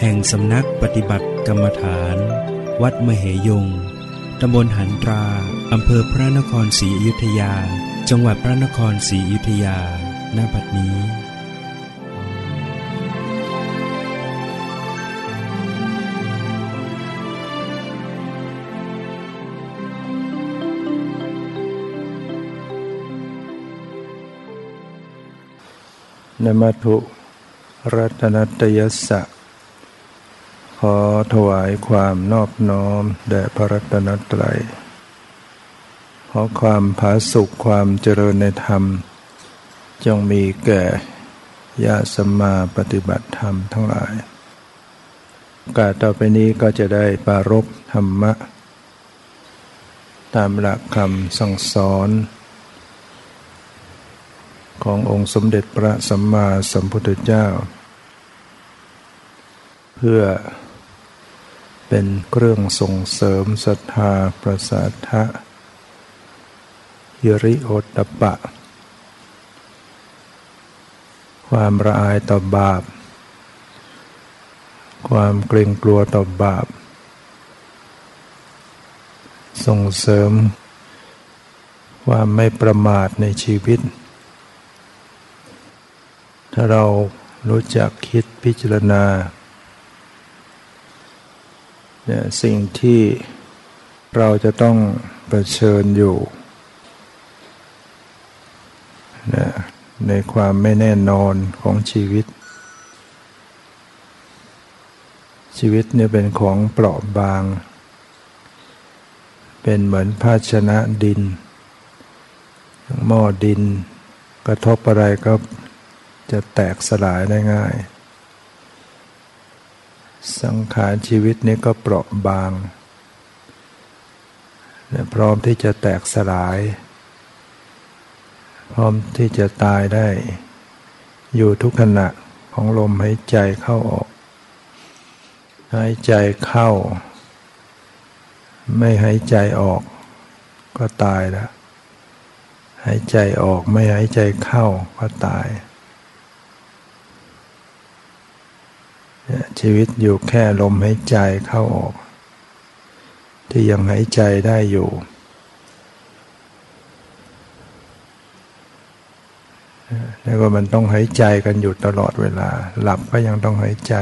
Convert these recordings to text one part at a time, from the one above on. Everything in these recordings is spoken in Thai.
แห่งสำนักปฏิบัติกรรมฐาน วัดมเหยง ตำบลหันตรา อำเภอพระนครศรีอยุธยา จังหวัดพระนครศรีอยุธยาณบัดนี้นมัตุรัตนตยสะ ขอถวายความนอบน้อมแด่พระรัตนตรัย ขอความผาสุขความเจริญในธรรม จงมีแก่ญาสมมาปฏิบัติธรรมทั้งหลายกาต่อไปนี้ก็จะได้ปารบธรรมะ ตามหลักคำสั่งสอน ขององค์สมเด็จพระสัมมาสัมพุทธเจ้า เพื่อ เป็นเครื่องส่งเสริมศรัทธาประสาทะยริโอตปะ ความระอายต่อบาป ความเกรงกลัวต่อบาป ส่งเสริม ความไม่ประมาทในชีวิต ถ้าเรารู้จักคิดพิจารณา เนี่ยสิ่งที่เราจะต้องเผชิญอยู่นะในความไม่แน่นอนของชีวิต ชีวิตเนี่ยเป็นของเปราะบาง เป็นเหมือนภาชนะดิน หม้อดิน กระทบอะไรก็จะแตกสลายได้ง่าย สังขารชีวิตนี้ก็เปราะบาง พร้อมที่จะแตกสลาย พร้อมที่จะตายได้ อยู่ทุกขณะของลมหายใจเข้าออก หายใจเข้า ไม่หายใจออก ก็ตายแล้วหายใจออกไม่หายใจเข้าก็ตาย ชีวิตอยู่แค่ลมหายใจเข้าออก ที่ยังหายใจได้อยู่ แล้วก็มันต้องหายใจกันอยู่ตลอดเวลา หลับก็ยังต้องหายใจ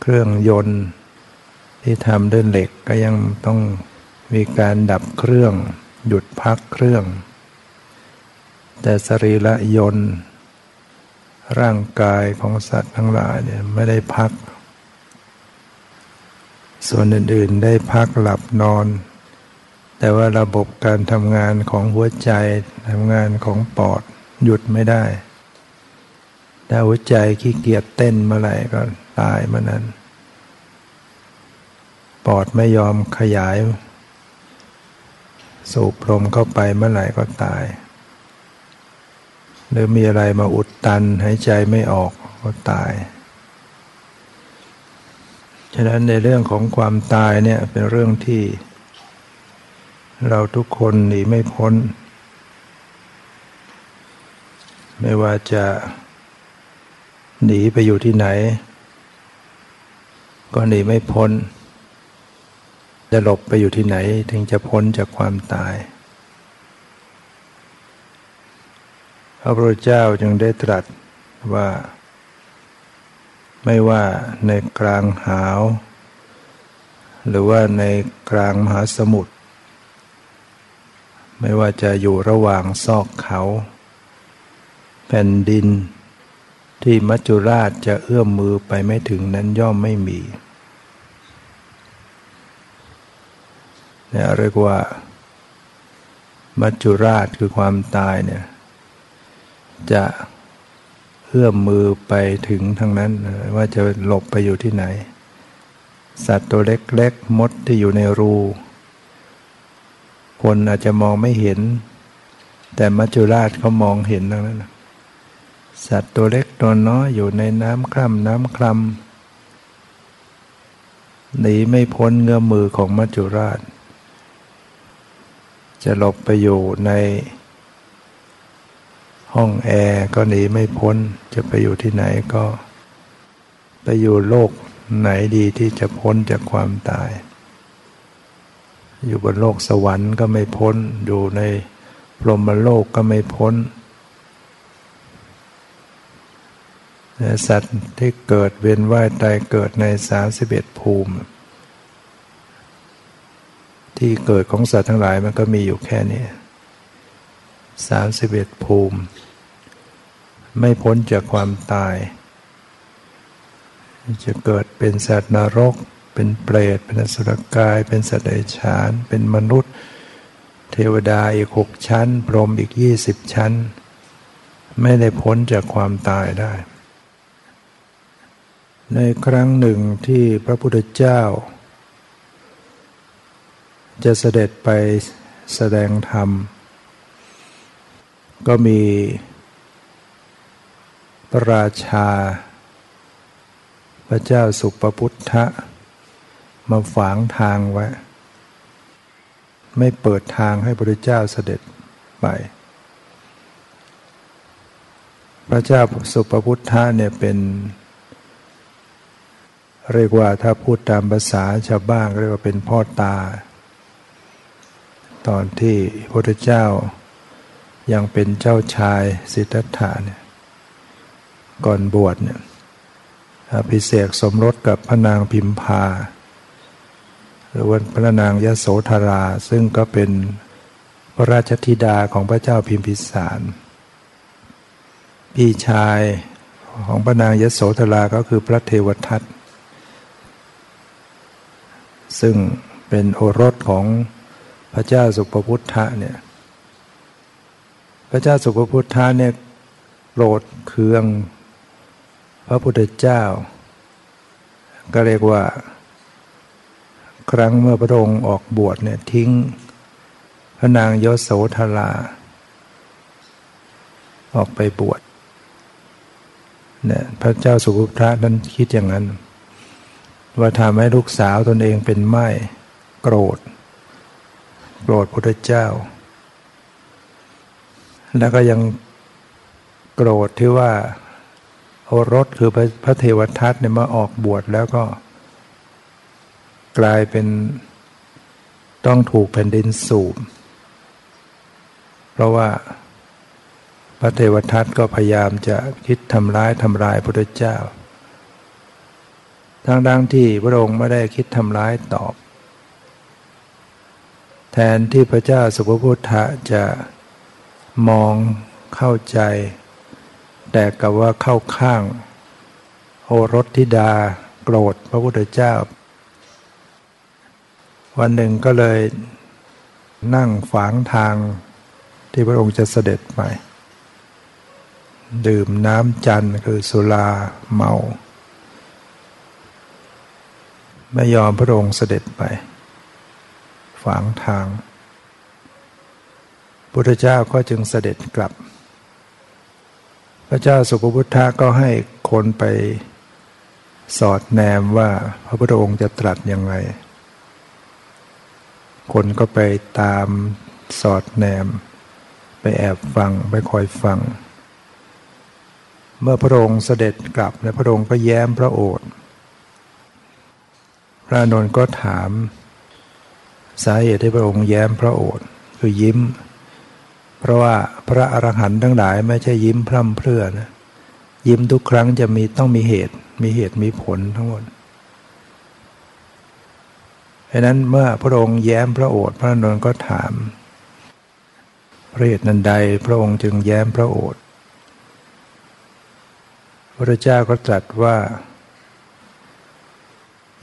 เครื่องยนต์ที่ทำด้วยเหล็กก็ยังต้องมีการดับเครื่อง หยุดพักเครื่อง แต่สรีระยนต์ ร่างกายของสัตว์ทั้งหลายเนี่ยไม่ได้พัก ส่วนอื่นๆได้พักหลับนอน แต่ว่าระบบการทำงานของหัวใจทำงานของปอดหยุดไม่ได้ ถ้าหัวใจขี้เกียจเต้นเมื่อไหร่ก็ตายเมื่อนั้น ปอดไม่ยอมขยาย สูบลมเข้าไปเมื่อไหร่ก็ตาย หรือมีอะไรมาอุดตันหายใจไม่ออกก็ตาย ฉะนั้นในเรื่องของความตายเนี่ยเป็นเรื่องที่ เราทุกคนหนีไม่พ้น ไม่ว่าจะหนีไปอยู่ที่ไหน ก็หนีไม่พ้น จะหลบไปอยู่ที่ไหนถึงจะพ้นจากความตาย พระพุทธเจ้าจึงได้ตรัสว่า ไม่ว่าในกลางหาว หรือว่าในกลางมหาสมุทรไม่ว่าจะอยู่ระหว่างซอกเขา แผ่นดิน ที่มัจจุราชจะเอื้อมมือไปไม่ถึงนั้นย่อมไม่มีเนี่ยเรียกว่า มัจจุราชคือความตายเนี่ย จะเอื้อมมือไปถึงทางนั้น ว่าจะหลบไปอยู่ที่ไหน สัตว์ตัวเล็กๆ มดที่อยู่ในรู คนอาจจะมองไม่เห็น แต่มัจจุราชเขามองเห็นทั้งนั้นสัตว์ตัวเล็กตัวน้อยอยู่ในน้ำคร่ำน้ำคลำหนีไม่พ้นเงื้อมือของมัจจุราช จะหลบไปอยู่ใน ห้องแอร์ก็หนีไม่พ้น จะไปอยู่ที่ไหนก็ ไปอยู่โลกไหนดีที่จะพ้นจากความตาย อยู่บนโลกสวรรค์ก็ไม่พ้น อยู่ในพรหมโลกก็ไม่พ้นสัตว์ที่เกิดเวียนว่ายตายเกิดในสาสิบเอ็ดภูมิ ที่เกิดของสัตว์ทั้งหลายมันก็มีอยู่แค่นี้ สามสิบเอ็ดภูมิ ไม่พ้นจากความตาย จะเกิดเป็นสัตว์นรก เป็นเปรต เป็นสุรกาย เป็นสัตว์เดรัจฉาน เป็นมนุษย์ เทวดาอีกหกชั้น พรหมอีกยี่สิบชั้น ไม่ได้พ้นจากความตายได้ ในครั้งหนึ่งที่พระพุทธเจ้า จะเสด็จไปแสดงธรรม ก็มีพระราชา พระเจ้าสุปพุทธะ มาฝางทางไว้ ไม่เปิดทางให้พระเจ้าเสด็จไป พระเจ้าสุปพุทธะเนี่ยเป็น เรียกว่าถ้าพูดตามภาษาชาวบ้านเรียกว่าเป็นพ่อตา ตอนที่พระเจ้า ยังเป็นเจ้าชายสิทธัตถะเนี่ยก่อนบวชเนี่ยพิเศษสมรสกับพระนางพิมพา หรือว่าพระนางยโสธรา ซึ่งก็เป็นพระราชธิดาของพระเจ้าพิมพิสาร พี่ชายของพระนางยโสธราก็คือพระเทวทัตซึ่งเป็นโอรสของพระเจ้าสุปพุทธะเนี่ย พระเจ้าสุภพุทธาเนี่ยโกรธเคือง พระพุทธเจ้า ก็เรียกว่า ครั้งเมื่อพระองค์ออกบวชเนี่ยทิ้ง พระนางยศโสธรา ออกไปบวชเนี่ยพระเจ้าสุภุทธะนั้นคิดอย่างนั้น ว่าทำให้ลูกสาวตนเองเป็นไม้โกรธ โกรธพระเจ้า แล้วก็ยังโกรธที่ว่าโอรสคือพระเทวทัตเนี่ยมาออกบวชแล้วก็กลายเป็นต้องถูกแผ่นดินสูบ เพราะว่าพระเทวทัตก็พยายามจะคิดทำร้ายทำลายพระเจ้า ทั้งดังที่พระองค์ไม่ได้คิดทำร้ายตอบ แทนที่พระเจ้าสุภพุทธะจะ มองเข้าใจ แต่กับว่าเข้าข้าง โอรสธิดาโกรธพระพุทธเจ้า วันหนึ่งก็เลยนั่งฝางทางที่พระองค์จะเสด็จไป ดื่มน้ำจันทร์คือสุราเมาไม่ยอมพระองค์เสด็จไป ฝางทาง พุทธเจ้าก็จึงเสด็จกลับ พระเจ้าสุภพุทธะก็ให้คนไปสอดแนมว่าพระพุทธองค์จะตรัสยังไง คนก็ไปตามสอดแนม ไปแอบฟัง ไปคอยฟัง เมื่อพระองค์เสด็จกลับและพระองค์ก็แย้มพระโอษฐ์พระนนท์ก็ถาม สาเหตุที่พระองค์แย้มพระโอษฐ์คือยิ้ม เพราะว่าพระอรหันต์ทั้งหลายไม่ใช่ยิ้มพร่ำเพรื่อนะยิ้มทุกครั้งจะมีต้องมีเหตุ มีเหตุมีผลทั้งหมดเพราะนั้นเมื่อพระองค์แย้มพระโอษฐ์พระนนท์ก็ถาม พระเหตุนันใดพระองค์จึงแย้มพระโอษฐ์พระเจ้าก็ตรัสว่า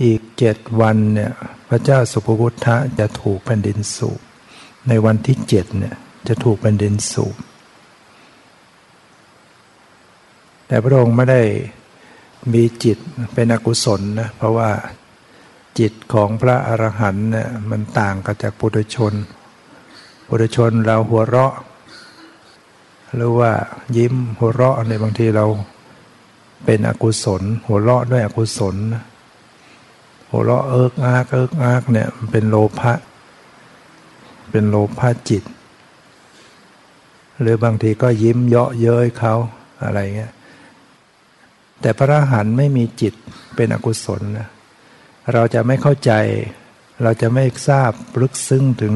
อีกเจ็ดวันเนี่ยพระเจ้าสุภพุทธะจะถูกแผ่นดินสูบในวันที่เจ็ดเนี่ย จะถูกแผ่นดินสูบ แต่พระองค์ไม่ได้มีจิตเป็นอกุศลนะเพราะว่าจิตของพระอรหันต์เนี่ยมันต่างกับจากปุถุชน ปุถุชนเราหัวเราะ หรือว่ายิ้มหัวเราะในบางทีเราเป็นอกุศล หัวเราะด้วยอกุศล หัวเราะเอิกอากเอิกอากเนี่ยเป็นโลภะเป็นโลภะจิต หรือบางทีก็ยิ้มเยาะเย้ยเขาอะไรเงี้ยแต่พระอรหันต์ไม่มีจิตเป็นอกุศลนะเราจะไม่เข้าใจ เราจะไม่ทราบลึกซึ้งถึง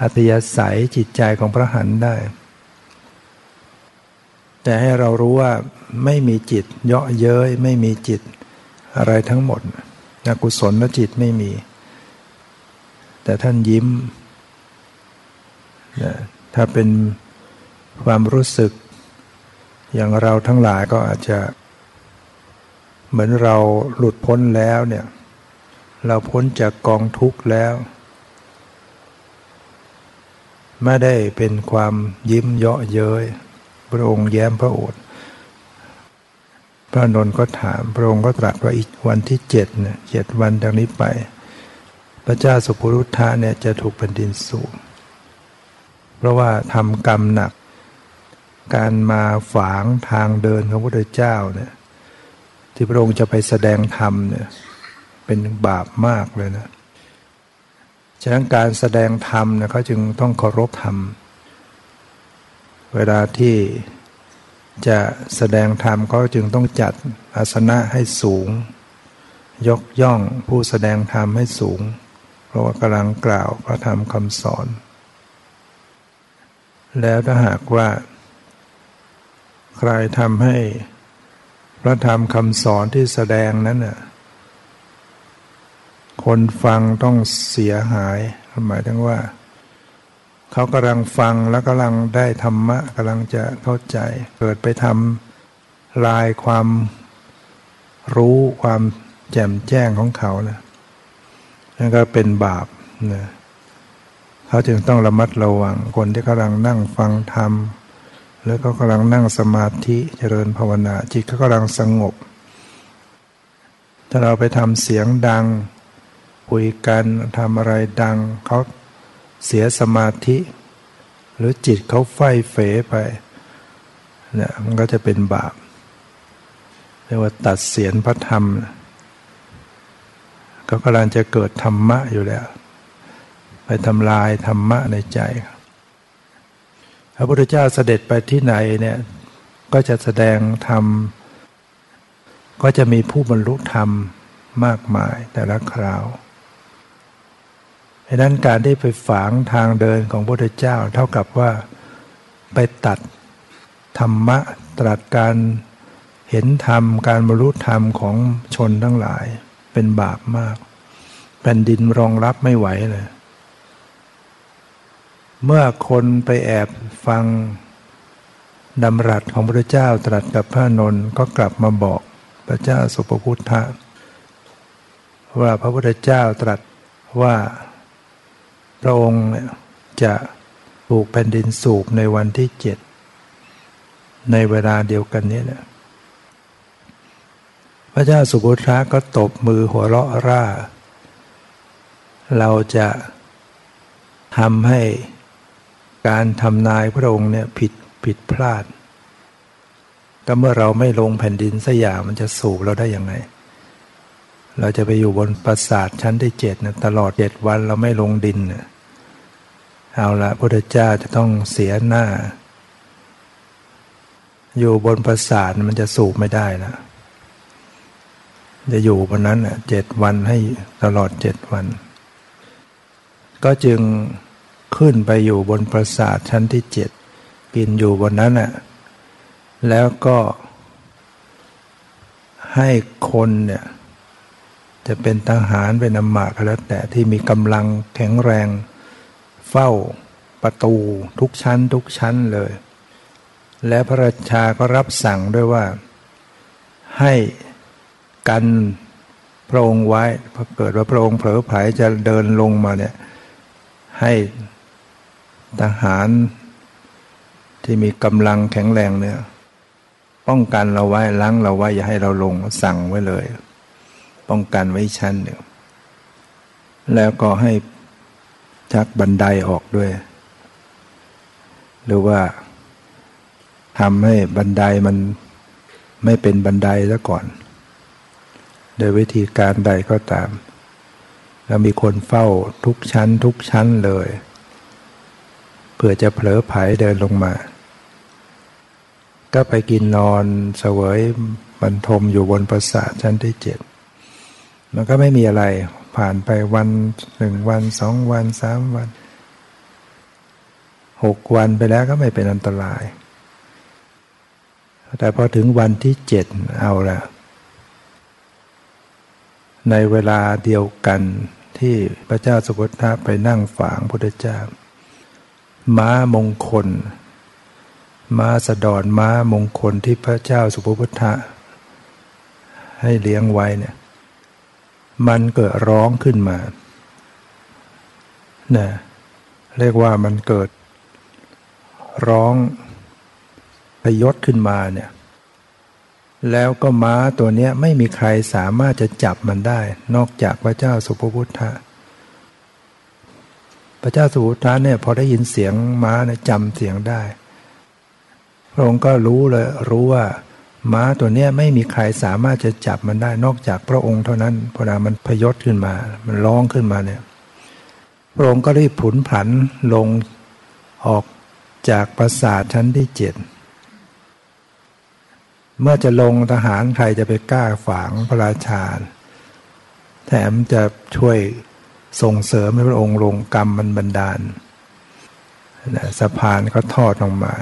อัตยาศัยจิตใจของพระหันได้ แต่ให้เรารู้ว่าไม่มีจิตเยาะเย้ยไม่มีจิตอะไรทั้งหมดอกุศลและจิตไม่มี แต่ท่านยิ้ม ถ้าเป็น ความรู้สึก อย่างเราทั้งหลายก็อาจจะ เหมือนเราหลุดพ้นแล้วเนี่ย เราพ้นจากกองทุกข์แล้ว ไม่ได้เป็นความยิ้มเยาะเย้ยพระองค์แย้มพระโอษฐ์พระนนท์ก็ถามพระองค์ก็ตรัสว่าอีกวันที่เจ็ดเนี่ยเจ็ดวันจากนี้ไป พระเจ้าสุภรุทธะเนี่ยจะถูกแผ่นดินสูบเพราะว่าทำกรรมหนัก การมาฝางทางเดินของพระพุทธเจ้าเนี่ยที่พระองค์จะไปแสดงธรรมเนี่ยเป็นบาปมากเลยนะฉะนั้นการแสดงธรรมเนะเขาจึงต้องเคารพธรรม เวลาที่จะแสดงธรรมเขาจึงต้องจัดอาสนะให้สูง ยกย่องผู้แสดงธรรมให้สูง เพราะว่ากำลังกล่าวพระธรรมคำสอน แล้วถ้าหากว่า ใครทำให้พระธรรมคำสอนที่แสดงนั้นน่ะคนฟังต้องเสียหายหมายถึงว่า เขากำลังฟังแล้วกำลังได้ธรรมะกำลังจะเข้าใจ เกิดไปทำลายความรู้ความแจ่มแจ้งของเขานะนั่นก็เป็นบาปนะเขาจึงต้องระมัดระวังคนที่กำลังนั่งฟังธรรม แล้วก็กำลังนั่งสมาธิเจริญภาวนา จิตเขากำลังสงบ ถ้าเราไปทำเสียงดังคุยกันทำอะไรดังเขาเสียสมาธิ หรือจิตเขาไฟเฟไปเนี่ยมันก็จะเป็นบาปเรียกว่าตัดเสียนพระธรรม ก็กำลังจะเกิดธรรมะอยู่แล้ว ไปทำลายธรรมะในใจพร ระพุทธเจ้าเสด็จไปที่ไหนเนี่ยก็จะแสดงธรรม ก็จะมีผู้บรรลุธรรมมากมายแต่ละคราวดังนั้นการที่ไปฝังทางเดินของพระพุทธเจ้าเท่ากับว่าไปตัดธรรมะตรัสการเห็นธรรมการบรรลุธรรมของชนทั้งหลายเป็นบาปมาก แผ่นดินรองรับไม่ไหวเลย เมื่อคนไปแอบฟังดำรัสของพระเจ้าตรัสกับพระนนท์ก็กลับมาบอกพระเจ้าสุภพุทธะว่าพระพุทธเจ้าตรัสว่าพระองค์จะถูกแผ่นดินสูบในวันที่เจ็ดในเวลาเดียวกันนี้นะพระเจ้าสุโธทธะก็ตบมือหัวเราะร่า เราจะทำให้ การทำนายพระองค์เนี่ยผิดผิดพลาด ก็เมื่อเราไม่ลงแผ่นดินสยามมันจะสูบเราได้ยังไง เราจะไปอยู่บนปราสาทชั้นที่เจ็ดนะตลอดเจ็ดวันเราไม่ลงดินนะเอาละพระเจ้าจะต้องเสียหน้า อยู่บนปราสาทมันจะสูบไม่ได้ละจะอยู่บนนั้นเจ็ดวันให้ตลอดเจ็ดวัน ก็จึง ขึ้นไปอยู่บนปราสาทชั้นที่เจ็ดกินอยู่บนนั้นน่ะแล้วก็ให้คนเนี่ยจะเป็นทหารเป็นอมาตย์ก็แล้วแต่ที่มีกำลังแข็งแรง เฝ้าประตูทุกชั้นทุกชั้นเลย และพระราชาก็รับสั่งด้วยว่า ให้กันพระองค์ไว้พอเกิดว่าพระองค์เผลอไผจะเดินลงมาเนี่ยให้ ทหารที่มีกำลังแข็งแรงเนี่ยป้องกันเราไว้ล้างเราไว้อย่าให้เราลงสั่งไว้เลย ป้องกันไว้ชั้นหนึ่งแล้วก็ให้ชักบันไดออกด้วย หรือว่าทำให้บันไดมันไม่เป็นบันไดซะก่อน โดยวิธีการใดก็ตาม แล้วมีคนเฝ้าทุกชั้นทุกชั้นเลย เพื่อจะเผลอไผเดินลงมา ก็ไปกินนอนเสวยบรรทมอยู่บนปราสาทชั้นที่เจ็ดมันก็ไม่มีอะไรผ่านไปวันหนึ่งวันสองวันสามวันหกวันไปแล้วก็ไม่เป็นอันตราย แต่พอถึงวันที่เจ็ดเอาละในเวลาเดียวกันที่พระเจ้าสุคตะไปนั่งฝางพุทธเจ้า ม้ามงคล ม้าสะดอนม้ามงคลที่พระเจ้าสุภพุทธะให้เลี้ยงไว้เนี่ยมันเกิดร้องขึ้นมานะเรียกว่ามันเกิดร้องพยศขึ้นมาเนี่ยแล้วก็ม้าตัวนี้ไม่มีใครสามารถจะจับมันได้ นอกจากพระเจ้าสุภพุทธะ พระเจ้าสุภพุทธะเนี่ยพอได้ยินเสียงม้าเนี่ยจำเสียงได้ พระองค์ก็รู้เลยรู้ว่าม้าตัวเนี้ยไม่มีใครสามารถจะจับมันได้นอกจากพระองค์เท่านั้นพอดามันพยศขึ้นมา มันร้องขึ้นมาเนี่ยพระองค์ก็รีบผุนผันลงออกจากปราสาทชั้นที่เจ็ดเมื่อจะลงทหารใครจะไปกล้าฝางพระราชา แถมจะช่วย ส่งเสริมให้พระองค์ลงกรรมมันบันดาลสะพานก็ทอดลงมา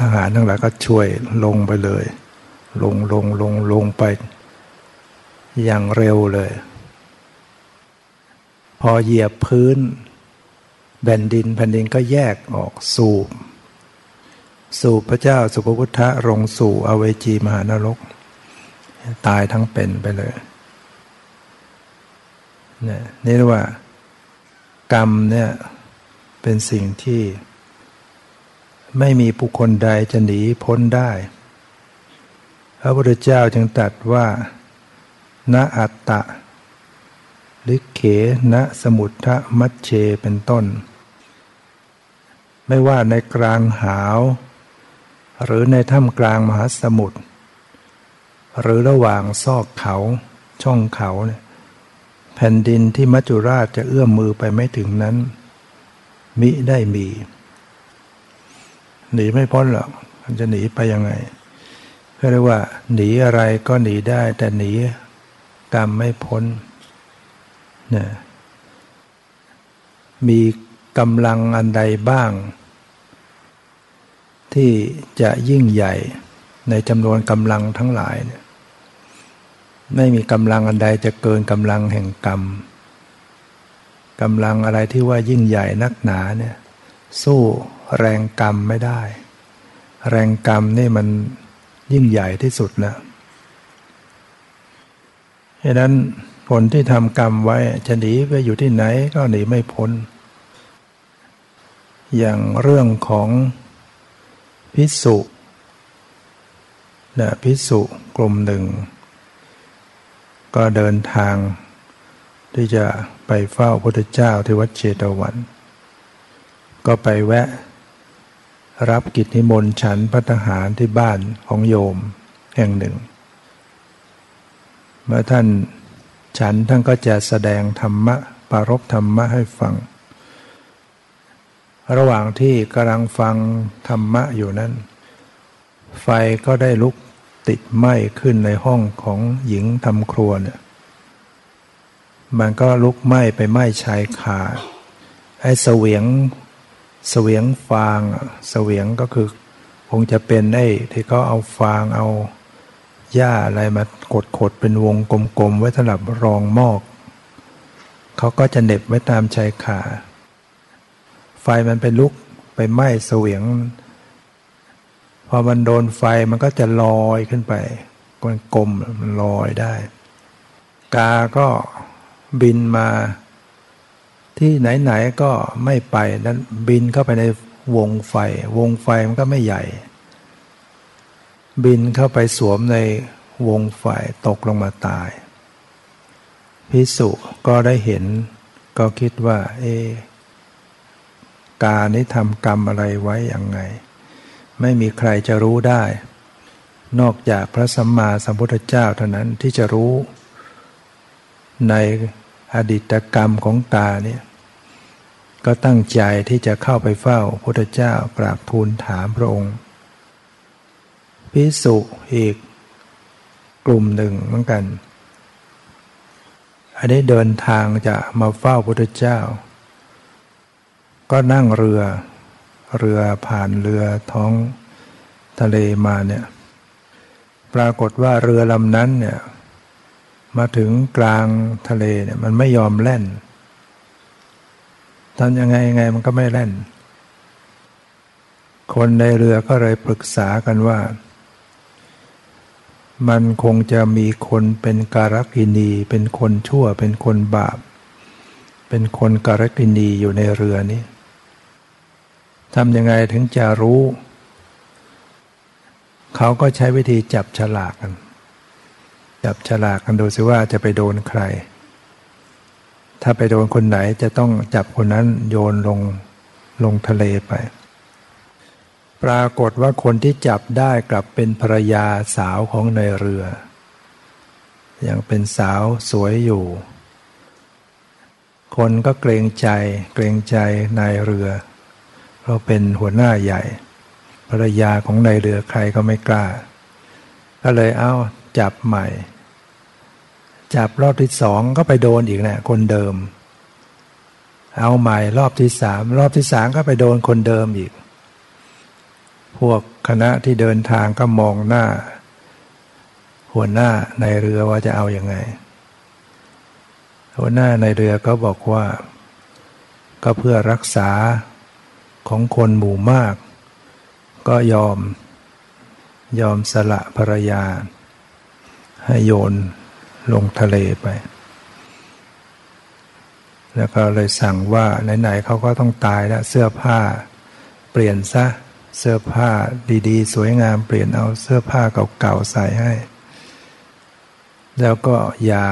ทหารทั้งหลายก็ช่วยลงไปเลย ลงลงลงลงไป อย่างเร็วเลย พอเหยียบพื้นแผ่นดินแผ่นดินก็แยกออกสูบสูบพระเจ้าสุภพุทธะลงสู่อเวจีมหานรก ตายทั้งเป็นไปเลย นี่นี่เรียกว่ากรรมเนี่ยเป็นสิ่งที่ ไม่มีบุคคลใดจะหนีพ้นได้ พระพุทธเจ้าจึงตรัสว่าณอัตตะลิเขณสมุทธมัชเชเป็นต้น ไม่ว่าในกลางหาว หรือในถ้ำกลางมหาสมุทรหรือระหว่างซอกเขาช่องเขาเนี่ย แผ่นดินที่มัจจุราชจะเอื้อมมือไปไม่ถึงนั้น มิได้มี หนีไม่พ้นหรอกมันจะหนีไปยังไงเรียกว่า หนีอะไรก็หนีได้ แต่หนีกรรมไม่พ้นเนี่ยมีกำลังอันใดบ้าง ที่จะยิ่งใหญ่ในจำนวนกำลังทั้งหลายเนี่ย ไม่มีกำลังอันใดจะเกินกำลังแห่งกรรมกำลังอะไรที่ว่ายิ่งใหญ่นักหนาเนี่ยสู้แรงกรรมไม่ได้ แรงกรรมนี่มันยิ่งใหญ่ที่สุดแล้วดังนั้นผลที่ทำกรรมไว้จะหนีไปอยู่ที่ไหนก็หนีไม่พ้น อย่างเรื่องของพิสุนะพิสุกลุ่มหนึ่ง ก็เดินทาง ที่จะไปเฝ้าพระพุทธเจ้าที่วัดเชตวัน ก็ไปแวะ รับกิจนิมนต์ฉันพัฒหารที่บ้านของโยมแห่งหนึ่ง เมื่อท่านฉันท่านก็จะแสดงธรรมะปารบธรรมะให้ฟัง ระหว่างที่กำลังฟังธรรมะอยู่นั้น ไฟก็ได้ลุก ติดไหม้ขึ้นในห้องของหญิงทำครัวเนี่ยมันก็ลุกไหม้ไปไหม้ชายคาไอ้เสวียงเสวียงฟางเสวียงก็คือคงจะเป็นไอ้ที่เขาเอาฟางเอาหญ้าอะไรมากดขดเป็นวงกลมๆไว้สำหรับรองมอกเขาก็จะเน็บไว้ตามชายขาไฟมันไปลุกไปไหม้เสวียง พอมันโดนไฟมันก็จะลอยขึ้นไปมันกลมมันลอยได้ กาก็บินมา ที่ไหนๆก็ไม่ไปนั้นบินเข้าไปในวงไฟ วงไฟมันก็ไม่ใหญ่ บินเข้าไปสวมในวงไฟตกลงมาตาย พิสุก็ได้เห็น ก็คิดว่า เอกานี้ทำกรรมอะไรไว้อย่างไง ไม่มีใครจะรู้ได้ นอกจากพระสัมมาสัมพุทธเจ้าเท่านั้นที่จะรู้ ในอดีตกรรมของตาเนี่ยก็ตั้งใจที่จะเข้าไปเฝ้าพระพุทธเจ้ากราบทูลถามพระองค์พิสุอีกกลุ่มหนึ่งเหมือนกัน อันนี้เดินทางจะมาเฝ้าพระพุทธเจ้า ก็นั่งเรือ เรือผ่านเรือท้องทะเลมาเนี่ย ปรากฏว่าเรือลำนั้นเนี่ย มาถึงกลางทะเลเนี่ย มันไม่ยอมแล่นทำยังไงยังไงมันก็ไม่แล่น คนในเรือก็เลยปรึกษากันว่า มันคงจะมีคนเป็นการกินี เป็นคนชั่ว เป็นคนบาป เป็นคนการกินีอยู่ในเรือนี้ ทำยังไงถึงจะรู้ เขาก็ใช้วิธีจับฉลากกัน จับฉลากกันดูสิว่าจะไปโดนใคร ถ้าไปโดนคนไหนจะต้องจับคนนั้นโยนลงลงทะเลไป ปรากฏว่าคนที่จับได้กลับเป็นภรรยาสาวของในเรือ ยังเป็นสาวสวยอยู่ คนก็เกรงใจเกรงใจนายเรือ เราเป็นหัวหน้าใหญ่ภรรยาของนายเรือใครก็ไม่กล้า ก็เลยเอาจับใหม่ จับรอบที่สองก็ไปโดนอีกนะคนเดิม เอาใหม่รอบที่สามรอบที่สามก็ไปโดนคนเดิมอีก พวกคณะที่เดินทางก็มองหน้า หัวหน้าในเรือว่าจะเอาอยัางไง หัวหน้าในเรือก็บอกว่า ก็เพื่อรักษา ของคนหมู่มาก ก็ยอม ยอมสละภรรยา ให้โยนลงทะเลไป แล้วก็เลยสั่งว่าไหนๆเขาก็ต้องตายแล้วเสื้อผ้า เปลี่ยนซะเสื้อผ้าดีๆ สวยงามเปลี่ยนเอาเสื้อผ้าเก่าๆใส่ให้ แล้วก็อย่า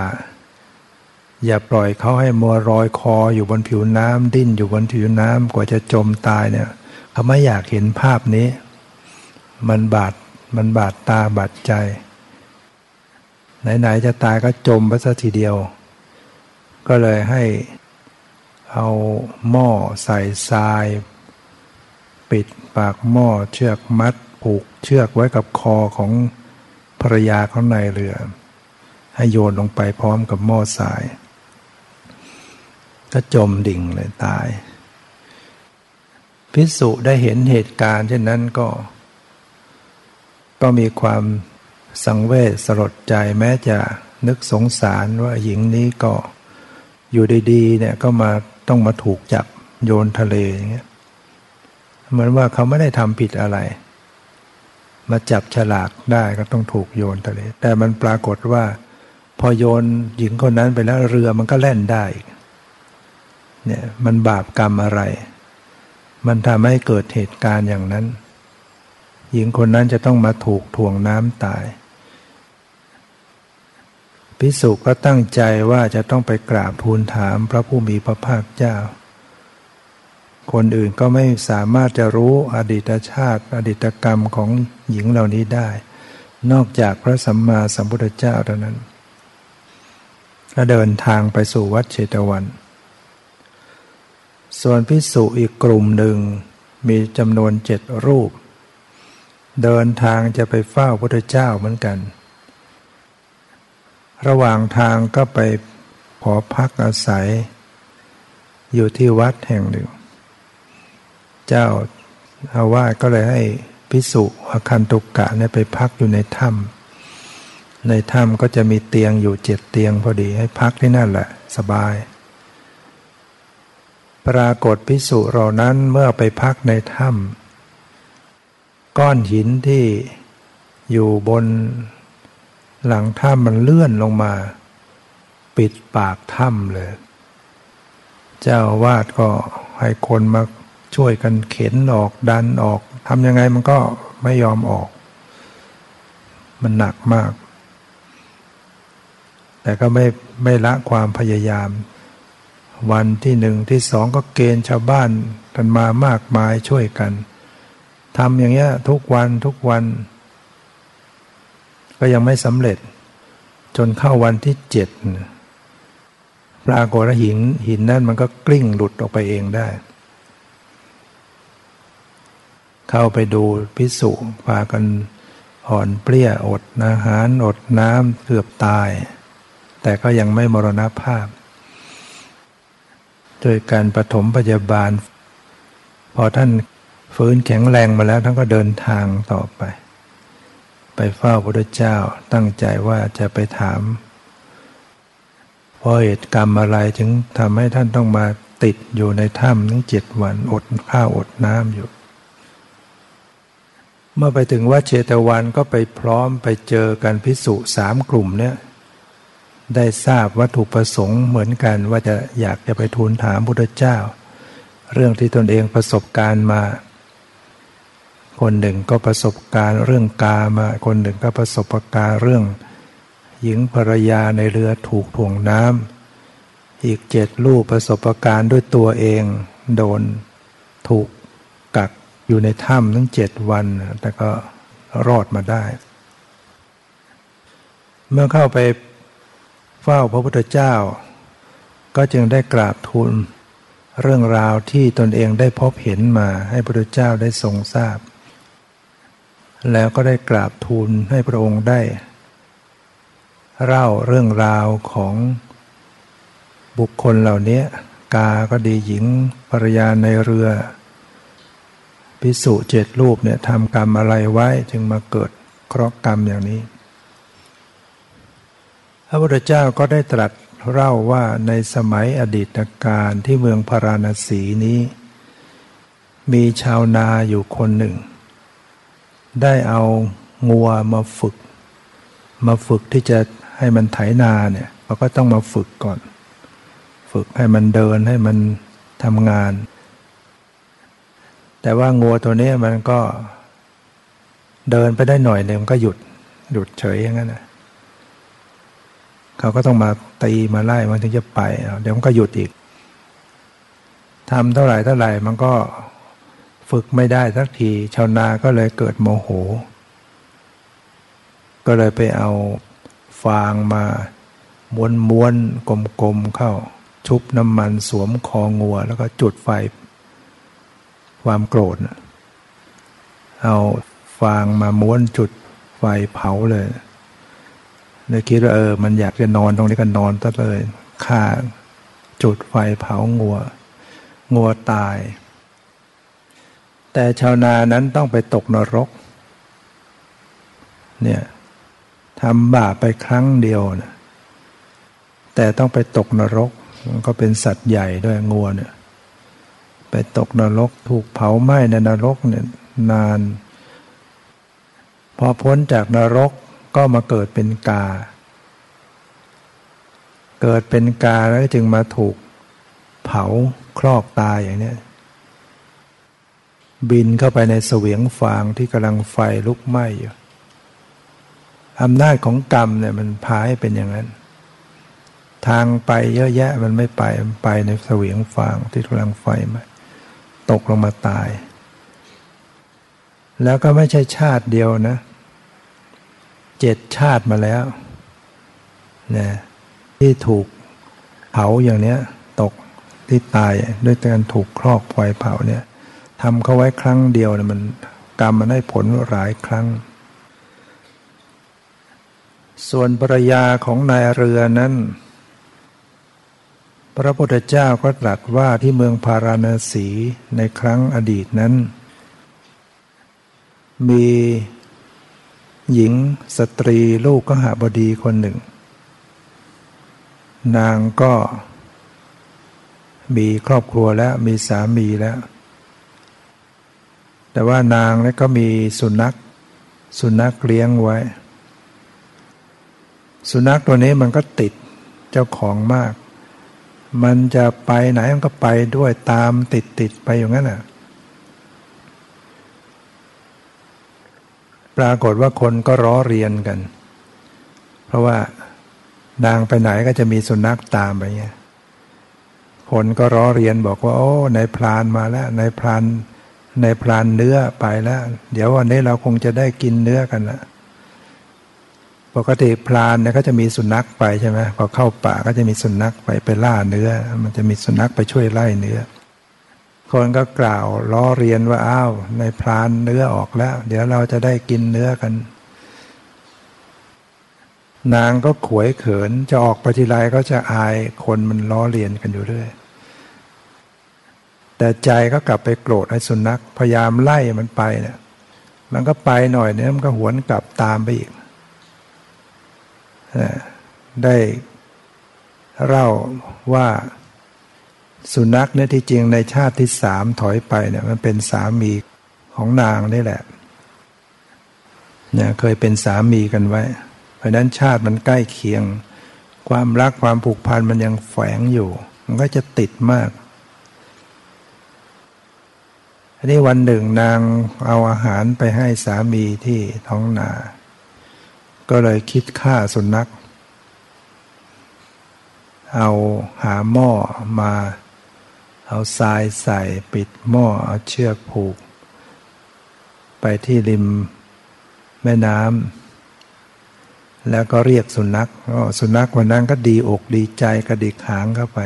อย่าปล่อยเขาให้มัวรอยคออยู่บนผิวน้ำดิ้นอยู่บนผิวน้ำกว่าจะจมตายเนี่ยเขาไม่อยากเห็นภาพนี้ มันบาดมันบาดตาบาดใจ ไหนๆจะตายก็จมไปซะทีเดียว ก็เลยให้เอาหม้อใส่ทราย ปิดปากหม้อเชือกมัด ผูกเชือกไว้กับคอของภรรยาเขาในเรือ ให้โยนลงไปพร้อมกับหม้อทราย ก็จมดิ่งเลยตาย พิสุได้เห็นเหตุการณ์เช่นนั้นก็ ก็มีความสังเวชสลดใจแม้จะนึกสงสารว่าหญิงนี้ก็อยู่ดีๆเนี่ยก็มาต้องมาถูกจับโยนทะเลอย่างเงี้ยเหมือนว่าเขาไม่ได้ทำผิดอะไร มาจับฉลากได้ก็ต้องถูกโยนทะเล แต่มันปรากฏว่า พอโยนหญิงคนนั้นไปแล้วเรือมันก็แล่นได้ เนี่ยมันบาปกรรมอะไร มันทำให้เกิดเหตุการณ์อย่างนั้น หญิงคนนั้นจะต้องมาถูกถ่วงน้ำตาย พิสุก็ตั้งใจว่าจะต้องไปกราบทูลถามพระผู้มีพระภาคเจ้า คนอื่นก็ไม่สามารถจะรู้อดีตชาติ อดีตกรรมของหญิงเหล่านี้ได้ นอกจากพระสัมมาสัมพุทธเจ้าเท่านั้นก็เดินทางไปสู่วัดเชตวัน ส่วนพิสุอีกกลุ่มหนึ่งมีจำนวนเจ็ดรูป เดินทางจะไปเฝ้าพระพุทธเจ้าเหมือนกัน ระหว่างทางก็ไปขอพักอาศัย อยู่ที่วัดแห่งหนึ่ง เจ้าอาวาสก็เลยให้พิสุอคันตุกกะเนี่ยไปพักอยู่ในถ้ำในถ้ำก็จะมีเตียงอยู่เจ็ดเตียงพอดีให้พักที่นั่นแหละ สบาย ปรากฏพิสุเหล่านั้นเมื่อไปพักในถ้ำก้อนหินที่อยู่บนหลังถ้ำมันเลื่อนลงมา ปิดปากถ้ำเลย เจ้าวาดก็ให้คนมาช่วยกันเข็นออกดันออกทำยังไงมันก็ไม่ยอมออก มันหนักมาก แต่ก็ไม่ไม่ละความพยายาม วันที่หนึ่งที่สองก็เกณฑ์ชาวบ้านกันมามากมายช่วยกันทำอย่างเงี้ยทุกวันทุกวัน ก็ยังไม่สำเร็จ จนเข้าวันที่เจ็ดปรากฏหินหินนั่นมันก็กลิ้งหลุดออกไปเองได้ เข้าไปดูพิสุพากันอ่อนเปรี้ยอดอาหารอดน้ำเกือบตาย แต่ก็ยังไม่มรณภาพ โดยการปฐมพยาบาล พอท่านฟื้นแข็งแรงมาแล้วท่านก็เดินทางต่อไป ไปเฝ้าพระเจ้าตั้งใจว่าจะไปถามเพราะเหตุกรรมอะไรถึงทำให้ท่านต้องมาติดอยู่ในถ้ำทั้งเจ็ดวันอดข้าวอดน้ำอยู่ เมื่อไปถึงวัดเชตวันก็ไปพร้อมไปเจอกันพิสุสามกลุ่มเนี่ย ได้ทราบวัตถุประสงค์เหมือนกันว่าจะอยากจะไปทูลถามพุทธเจ้า เรื่องที่ตนเองประสบการณ์มา คนหนึ่งก็ประสบการณ์เรื่องกามา คนหนึ่งก็ประสบการณ์เรื่อง หญิงภรรยาในเรือถูกถ่วงน้ำอีกเจ็ดลูกประสบการณ์ด้วยตัวเอง โดนถูกกักอยู่ในถ้ำทั้งเจ็ดวัน แต่ก็รอดมาได้ เมื่อเข้าไป เฝ้าพระพุทธเจ้า ก็จึงได้กราบทูลเรื่องราวที่ตนเองได้พบเห็นมาให้พระพุทธเจ้าได้ทรงทราบ แล้วก็ได้กราบทูลให้พระองค์ได้ เล่าเรื่องราวของบุคคลเหล่านี้กาก็ดีหญิงภรรยาในเรือ พิสุเจ็ดรูปเนี่ยทำกรรมอะไรไว้จึงมาเกิดเคราะห์กรรมอย่างนี้ พระพุทธเจ้าก็ได้ตรัสเล่าว่าในสมัยอดีตการที่เมืองพาราณสีนี้ มีชาวนาอยู่คนหนึ่ง ได้เอางัวมาฝึก มาฝึกที่จะให้มันไถนาเนี่ยเราก็ต้องมาฝึกก่อน ฝึกให้มันเดินให้มันทำงาน แต่ว่างัวตัวนี้มันก็เดินไปได้หน่อยหนึ่งมันก็หยุดหยุดเฉยอย่างนั้นนะ เขาก็ต้องมาตีมาไล่มันถึงจะไป เดี๋ยวมันก็หยุดอีกทำเท่าไหร่เท่าไหร่มันก็ฝึกไม่ได้สักที ชาวนาก็เลยเกิดโมโห ก็เลยไปเอาฟางมาม้วนม้วนกลมๆเข้า ชุบน้ำมันสวมคองัว แล้วก็จุดไฟ ความโกรธเอาฟางมาม้วนจุดไฟเผาเลย เลยคิดว่าเออ มันอยากจะนอนตรงนี้ก็นอนซะเลยฆ่าจุดไฟเผางัว งัวตาย แต่ชาวนานั้นต้องไปตกนรก เนี่ยทำบาปไปครั้งเดียวนะแต่ต้องไปตกนรก มันก็เป็นสัตว์ใหญ่ด้วยงัวเนี่ย ไปตกนรกถูกเผาไหม้ในนรกเนี่ยนาน พอพ้นจากนรก ก็มาเกิดเป็นกา เกิดเป็นกาแล้วจึงมาถูกเผาครอบตายอย่างนี้บินเข้าไปในเสวียงฟางที่กำลังไฟลุกไหม้อยู่อำนาจของกรรมเนี่ยมันพาให้เป็นอย่างนั้น ทางไปเยอะแยะมันไม่ไปมันไปในเสวียงฟางที่กำลังไฟไหมตกลงมาตาย แล้วก็ไม่ใช่ชาติเดียวนะ เจ็ดชาติมาแล้วนะที่ถูกเผาอย่างเนี้ยตกที่ตายด้วยการถูกครอกไฟเผาเนี่ยทำเขาไว้ครั้งเดียวเนี่ยมันกรรมมันให้ผลหลายครั้ง ส่วนภรรยาของนายเรือนั้น พระพุทธเจ้าก็ตรัสว่าที่เมืองพาราณสีในครั้งอดีตนั้น มี หญิงสตรีลูกก็หาบดีคนหนึ่ง นางก็มีครอบครัวแล้วมีสามีแล้ว แต่ว่านางนี่ก็มีสุนัข สุนัขเลี้ยงไว้ สุนัขตัวนี้มันก็ติดเจ้าของมาก มันจะไปไหนมันก็ไปด้วยตามติดติดไปอย่างนั้นอะ ปรากฏว่าคนก็ร้อเรียนกัน เพราะว่านางไปไหนก็จะมีสุนัขตามไปเงี้ยคนก็ร้อเรียนบอกว่า โอ้ในพรานมาแล้วในพรานในพรานเนื้อไปแล้ว เดี๋ยววันนี้เราคงจะได้กินเนื้อกันละปกติพรานเนี่ยก็จะมีสุนัขไปใช่ไหมพอเข้าป่าก็จะมีสุนัขไปไปล่าเนื้อ มันจะมีสุนัขไปช่วยไล่เนื้อ คนก็กล่าวล้อเรียนว่าอ้าวในพรานเนื้อออกแล้ว เดี๋ยวเราจะได้กินเนื้อกัน นางก็ขวยเขินจะออกไปทีไรก็จะอายคนมันล้อเลียนกันอยู่เรื่อยแต่ใจก็กลับไปโกรธไอ้สุนัขพยายามไล่มันไปเนี่ยมันก็ไปหน่อยเนี่ยมันก็หวนกลับตามไปอีกได้เล่าว่า สุนัขเนี่ยที่จริงในชาติที่สามถอยไปเนี่ยมันเป็นสามีของนางนี่แหละเนี่ยเคยเป็นสามีกันไว้ เพราะนั้นชาติมันใกล้เคียง ความรักความผูกพันมันยังแฝงอยู่ มันก็จะติดมากอันนี้วันหนึ่งนางเอาอาหารไปให้สามีที่ท้องนา ก็เลยคิดฆ่าสุนัขเอาหาหม้อมา เอาทรายใส่ปิดหม้อเอาเชือกผูก ไปที่ริมแม่น้ำแล้วก็เรียกสุนัขสุนัขวันนั้นก็ดีอกดีใจกระดิกหางเข้าไป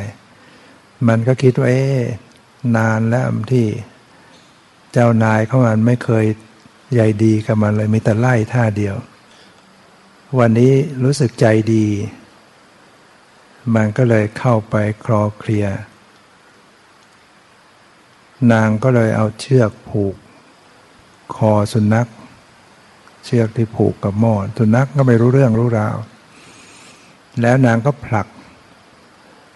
มันก็คิดว่าเอ๊นานแล้วที่เจ้านายเขามันไม่เคยใหญ่ดีกับมันเลยมีแต่ไล่ท่าเดียว วันนี้รู้สึกใจดี มันก็เลยเข้าไปคลอเคลีย นางก็เลยเอาเชือกผูก คอสุนัข เชือกที่ผูกกับหม้อสุนัขก็ไม่รู้เรื่องรู้ราว แล้วนางก็ผลัก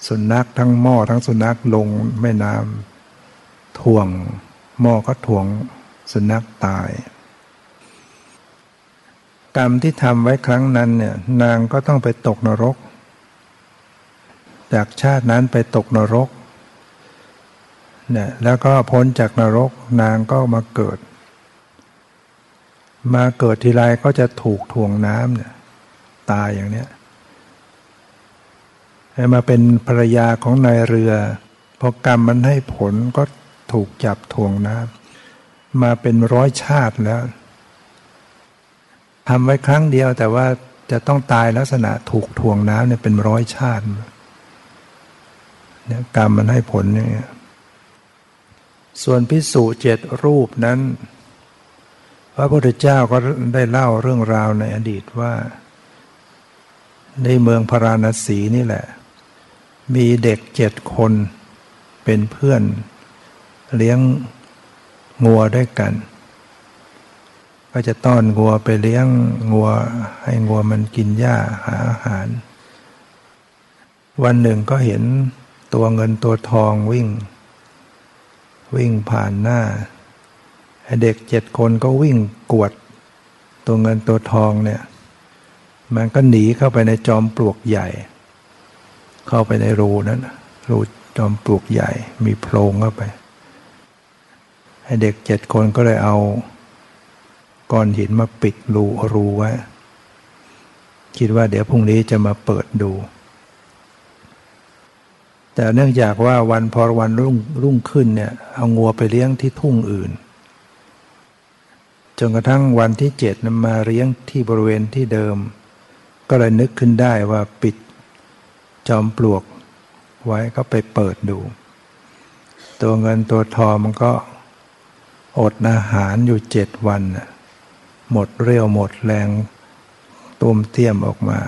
สุนัขทั้งหม้อทั้งสุนัขลงแม่น้ำท่วงหม้อก็ถ่วงสุนัขตาย กรรมที่ทำไว้ครั้งนั้นเนี่ยนางก็ต้องไปตกนรก จากชาตินั้นไปตกนรก นี่ยแล้วก็พ้นจากนรกนางก็มาเกิด มาเกิดทีไรก็จะถูกถ่วงน้ำเนี่ยตายอย่างเนี้ยมาเป็นภรรยาของนายเรือพอกรรมมันให้ผลก็ถูกจับถ่วงน้ำมาเป็นร้อยชาติแล้วทำไว้ครั้งเดียวแต่ว่าจะต้องตายลักษณะถูกถ่วงน้ำเนี่ยเป็นร้อยชาติเนี่ยกรรมมันให้ผลอย่างเงี้ย ส่วนพิสูจเจ็ดรูปนั้น พระพุทธเจ้าก็ได้เล่าเรื่องราวในอดีตว่า ในเมืองพาราณสีนี่แหละ มีเด็กเจ็ดคนเป็นเพื่อนเลี้ยงงัวด้วยกัน ก็จะต้อนงัวไปเลี้ยงงัวให้งัวมันกินหญ้าหาอาหาร วันหนึ่งก็เห็นตัวเงินตัวทองวิ่ง วิ่งผ่านหน้าเด็กเจ็ดคนก็วิ่งกวด ตัวเงินตัวทองเนี่ย มันก็หนีเข้าไปในจอมปลวกใหญ่ เข้าไปในรูนั้นรูจอมปลวกใหญ่ มีโพรงเข้าไปให้เด็กเจ็ดคนก็เลยเอาก้อนหินมาปิดรูรูไว้ คิดว่าเดี๋ยวพรุ่งนี้จะมาเปิดดู แต่เนื่องจากว่าวันพอวันรุ่งรุ่งขึ้นเนี่ยเอางัวไปเลี้ยงที่ทุ่งอื่น จนกระทั่งวันที่เจ็ดนำมาเลี้ยงที่บริเวณที่เดิม ก็เลยนึกขึ้นได้ว่าปิดจอมปลวกไว้ก็ไปเปิดดู ตัวเงินตัวทองมันก็อดอาหารอยู่เจ็ดวัน หมดเรี่ยวหมดแรงตุมเตี้ยมออกมา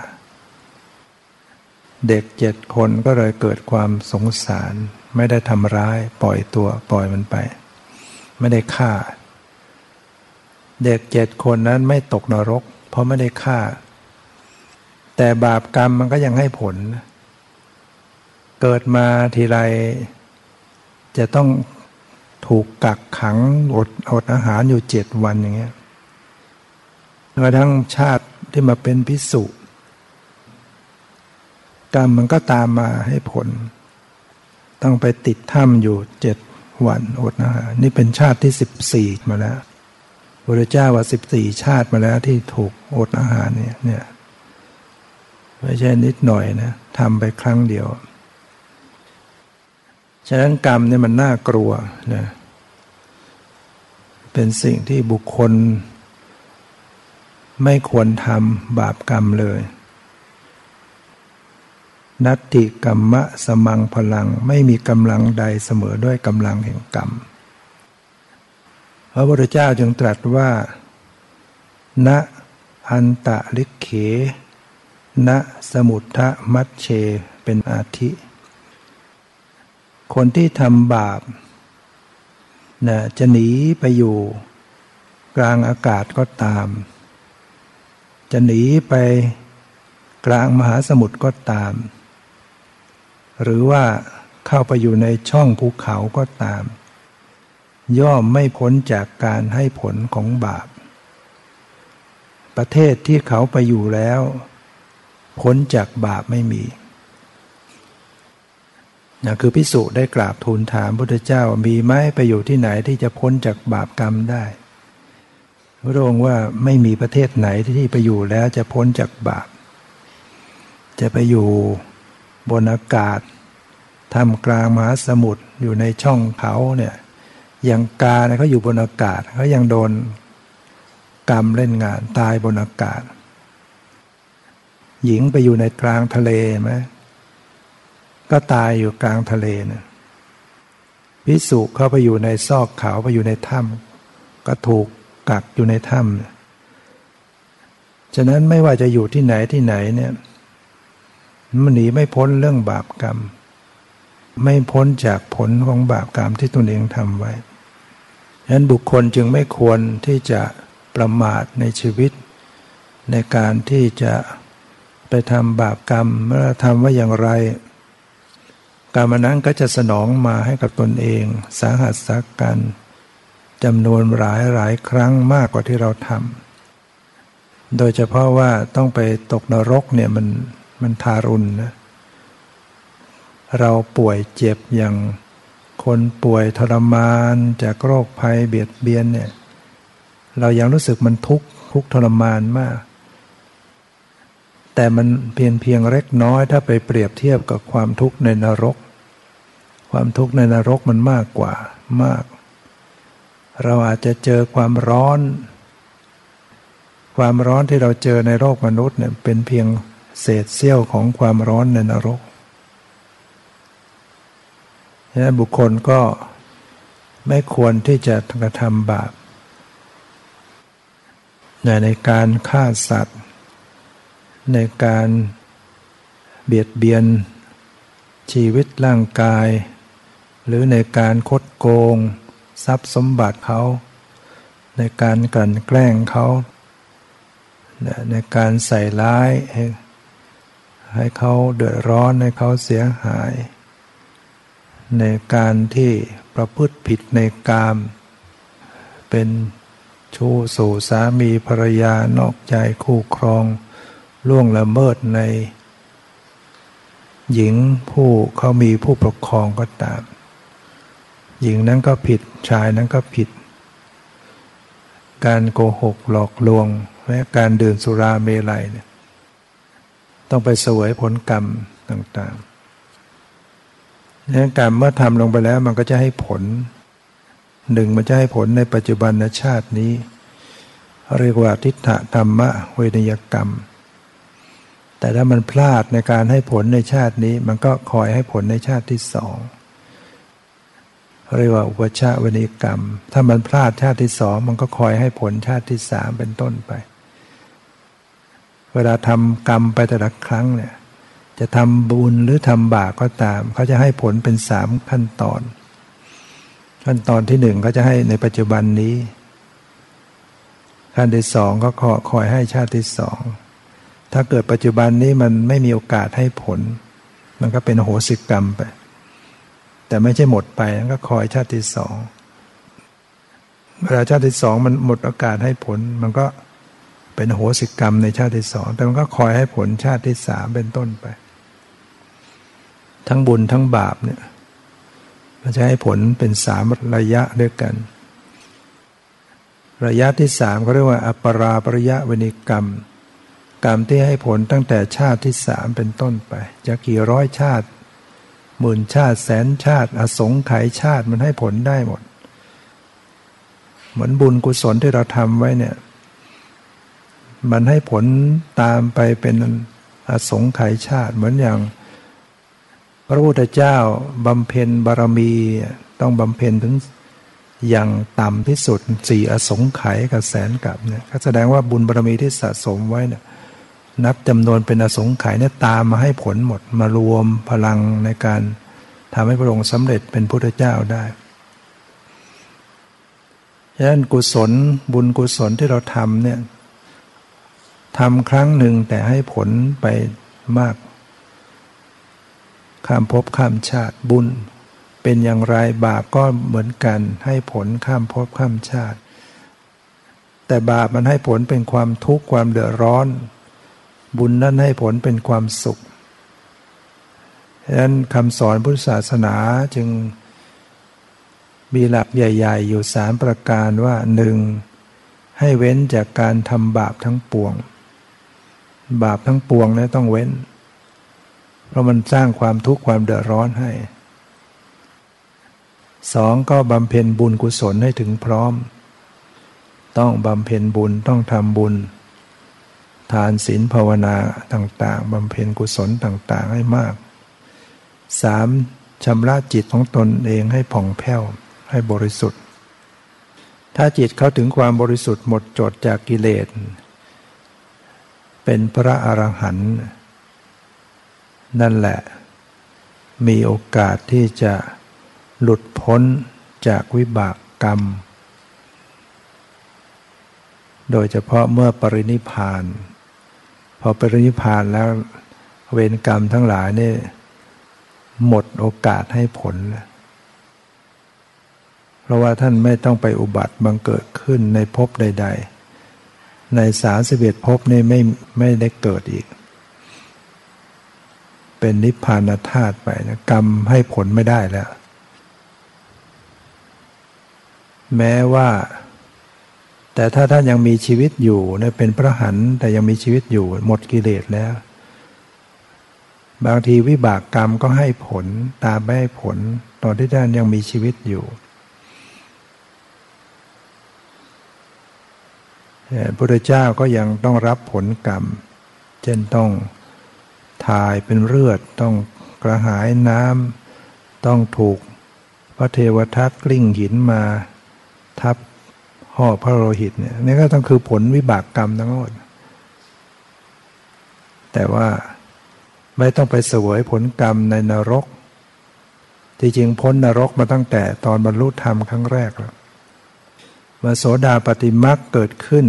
เด็กเจ็ดคนก็เลยเกิดความสงสาร ไม่ได้ทำร้ายปล่อยตัวปล่อยมันไป ไม่ได้ฆ่า เด็กเจ็ดคนนั้นไม่ตกนรก เพราะไม่ได้ฆ่า แต่บาปกรรมมันก็ยังให้ผล เกิดมาทีไร จะต้องถูกกักขังอดอดอาหารอยู่เจ็ดวันอย่างเงี้ยกระทั่งชาติที่มาเป็นพิสุ กรรมมันก็ตามมาให้ผล ต้องไปติดถ้ำอยู่เจ็ดวันอดอาหารนี่เป็นชาติที่สิบสี่มาแล้วพระเจ้าว่าสิบสี่ชาติมาแล้วที่ถูกอดอาหารเนี่ยเนี่ยไม่ใช่นิดหน่อยนะทำไปครั้งเดียว ฉะนั้นกรรมเนี่ยมันน่ากลัวนะเป็นสิ่งที่บุคคล ไม่ควรทำบาปกรรมเลย นัตติกรรมะสมังพลังไม่มีกำลังใดเสมอด้วยกำลังแห่งกรรม พระพุทธเจ้าจึงตรัสว่า ณอันตะลิเข ณสมุทะมัชเชเป็นอาทิ คนที่ทำบาปนะจะหนีไปอยู่กลางอากาศก็ตาม จะหนีไปกลางมหาสมุทรก็ตาม หรือว่าเข้าไปอยู่ในช่องภูเขาก็ตาม ย่อมไม่พ้นจากการให้ผลของบาป ประเทศที่เขาไปอยู่แล้ว พ้นจากบาปไม่มีนะคือพิสุได้กราบทูลถามพระเจ้ามีไหมไปอยู่ที่ไหนที่จะพ้นจากบาปกรรมได้พระองค์ว่าไม่มีประเทศไหนที่ไปอยู่แล้วจะพ้นจากบาป จะไปอยู่ บนอากาศทำกลางมหาสมุทรอยู่ในช่องเขาเนี่ยอย่างกาเนี่ยเขาอยู่บนอากาศเขายังโดนกรรมเล่นงานตายบนอากาศ หญิงไปอยู่ในกลางทะเลไหมก็ตายอยู่กลางทะเลนะพิสุเข้าไปอยู่ในซอกเขาไปอยู่ในถ้ำก็ถูกกักอยู่ในถ้ำฉะนั้นไม่ว่าจะอยู่ที่ไหนที่ไหนเนี่ย มันหนีไม่พ้นเรื่องบาปกรรม ไม่พ้นจากผลของบาปกรรมที่ตนเองทำไว้ฉะนั้นบุคคลจึงไม่ควรที่จะประมาทในชีวิต ในการที่จะไปทำบาปกรรมเมื่อทำว่าอย่างไรกรรมนั้นก็จะสนองมาให้กับตนเอง สาหัสสักกันจำนวนหลายหลายครั้งมากกว่าที่เราทำโดยเฉพาะว่าต้องไปตกนรกเนี่ยมัน มันทารุณนะเราป่วยเจ็บอย่างคนป่วยทรมานจากโรคภัยเบียดเบียนเนี่ยเรายังรู้สึกมันทุกข์ทุกทรมานมาก แต่มันเพียงเพียงเล็กน้อยถ้าไปเปรียบเทียบกับความทุกข์ในนรก ความทุกข์ในนรกมันมากกว่ามาก เราอาจจะเจอความร้อน ความร้อนที่เราเจอในโลกมนุษย์เนี่ยเป็นเพียง เศษเสี้ยวของความร้อนในนรกฉะนั้นบุคคลก็ไม่ควรที่จะกระทำบาปในการฆ่าสัตว์ ในการเบียดเบียนชีวิตร่างกาย หรือในการคดโกง ทรัพย์สมบัติเขา ในการกลั่นแกล้งเขา ในการใส่ร้าย ให้เขาเดือดร้อนให้เขาเสียหาย ในการที่ประพฤติผิดในกาม เป็นชู้สู่สามีภรรยานอกใจคู่ครอง ล่วงละเมิดใน หญิงผู้เขามีผู้ปกครองก็ตาม หญิงนั้นก็ผิดชายนั้นก็ผิด การโกหกหลอกลวงและการดื่มสุราเมลัยเนี่ย ต้องไปสวยผลกรรมต่างๆนั้นการมเมื่อทำลงไปแล้วมันก็จะให้ผลหนึ่งมันจะให้ผลในปัจจุบันชาตินี้ เรียกว่าทิฏฐธรรมะเวนยกรรม แต่ถ้ามันพลาดในการให้ผลในชาตินี้ มันก็คอยให้ผลในชาติที่สองเรียกว่าอุปชาเวนิกรรม ถ้ามันพลาดชาติที่สองมันก็คอยให้ผลชาติที่สามเป็นต้นไป เวลาทำกรรมไปแต่ละครั้งเนี่ย จะทำบุญหรือทำบาปก็ตาม เขาจะให้ผลเป็นสามขั้นตอน ขั้นตอนที่หนึ่งก็จะให้ในปัจจุบันนี้ ขั้นที่สองก็ขอคอยให้ชาติที่สองถ้าเกิดปัจจุบันนี้มันไม่มีโอกาสให้ผล มันก็เป็นโหสิกรรมไป แต่ไม่ใช่หมดไปมันก็คอยชาติที่สองเวลาชาติที่สองมันหมดโอกาสให้ผล มันก็ เป็นโหสิกรรมในชาติที่สอง แต่มันก็คอยให้ผลชาติที่สามเป็นต้นไป ทั้งบุญทั้งบาปเนี่ยมันจะให้ผลเป็นสามระยะด้วยกัน ระยะที่สามเขาเรียกว่าอัปราปริยะวณิกรรม กรรมที่ให้ผลตั้งแต่ชาติที่สามเป็นต้นไป จะกี่ร้อยชาติหมื่นชาติแสนชาติ อสงไขยชาติมันให้ผลได้หมด เหมือนบุญกุศลที่เราทำไว้เนี่ย มันให้ผลตามไปเป็นอสงไขยชาติเหมือนอย่าง พระพุทธเจ้าบำเพ็ญบารมีต้องบำเพ็ญถึงอย่างต่ำที่สุดสี่อสงไขยกับแสนกับเนี่ยก็แสดงว่าบุญบารมีที่สะสมไว้เนี่ยนับจำนวนเป็นอสงไขยเนี่ยตามมาให้ผลหมดมารวมพลังในการทำให้พระองค์สำเร็จเป็นพุทธเจ้าได้ฉะนั้นกุศลบุญกุศลที่เราทำเนี่ย ทำครั้งหนึ่งแต่ให้ผลไปมาก ข้ามภพข้ามชาติบุญ เป็นอย่างไรบาปก็เหมือนกัน ให้ผลข้ามภพข้ามชาติ แต่บาปมันให้ผลเป็นความทุกข์ความเดือดร้อน บุญนั้นให้ผลเป็นความสุขดังนั้นคำสอนพุทธศาสนาจึงมีหลักใหญ่ ๆ อยู่สามประการว่าหนึ่งให้เว้นจากการทำบาปทั้งปวง บาปทั้งปวงนะต้องเว้น เพราะมันสร้างความทุกข์ความเดือดร้อนให้สองก็บำเพ็ญบุญกุศลให้ถึงพร้อม ต้องบำเพ็ญบุญต้องทำบุญ ทานศีลภาวนาต่าง ๆบำเพ็ญกุศลต่างๆให้มากสามชำระจิตของตนเองให้ผ่องแผ้วให้บริสุทธิ์ ถ้าจิตเขาถึงความบริสุทธิ์หมดจดจากกิเลส เป็นพระอรหันต์นั่นแหละ มีโอกาสที่จะหลุดพ้นจากวิบากกรรม โดยเฉพาะเมื่อปรินิพาน พอปรินิพานแล้วเวรกรรมทั้งหลายนี่หมดโอกาสให้ผล เพราะว่าท่านไม่ต้องไปอุบัติบังเกิดขึ้นในภพใด ๆ ในสาสิบเอ็ดภพนี่ไม่ไม่ได้เกิดอีก เป็นนิพพานธาตุไปนะกรรมให้ผลไม่ได้แล้ว แม้ว่า แต่ถ้าท่านยังมีชีวิตอยู่เนี่ยเป็นพระหันแต่ยังมีชีวิตอยู่หมดกิเลสแล้ว บางทีวิบากกรรมก็ให้ผลตามไม่ให้ผล ตอนที่ท่านยังมีชีวิตอยู่ พระพุทธเจ้าก็ยังต้องรับผลกรรม เช่นต้องถ่ายเป็นเลือด ต้องกระหายน้ำต้องถูกพระเทวทัตกลิ้งหินมาทับห่อพระโลหิตเนี่ยนี่ก็ต้องคือผลวิบากกรรมทั้งหมดแต่ว่าไม่ต้องไปเสวยผลกรรมในนรก ที่จริงพ้นนรกมาตั้งแต่ตอนบรรลุธรรมครั้งแรกแล้ว มาโสดาปฏิมักเกิดขึ้น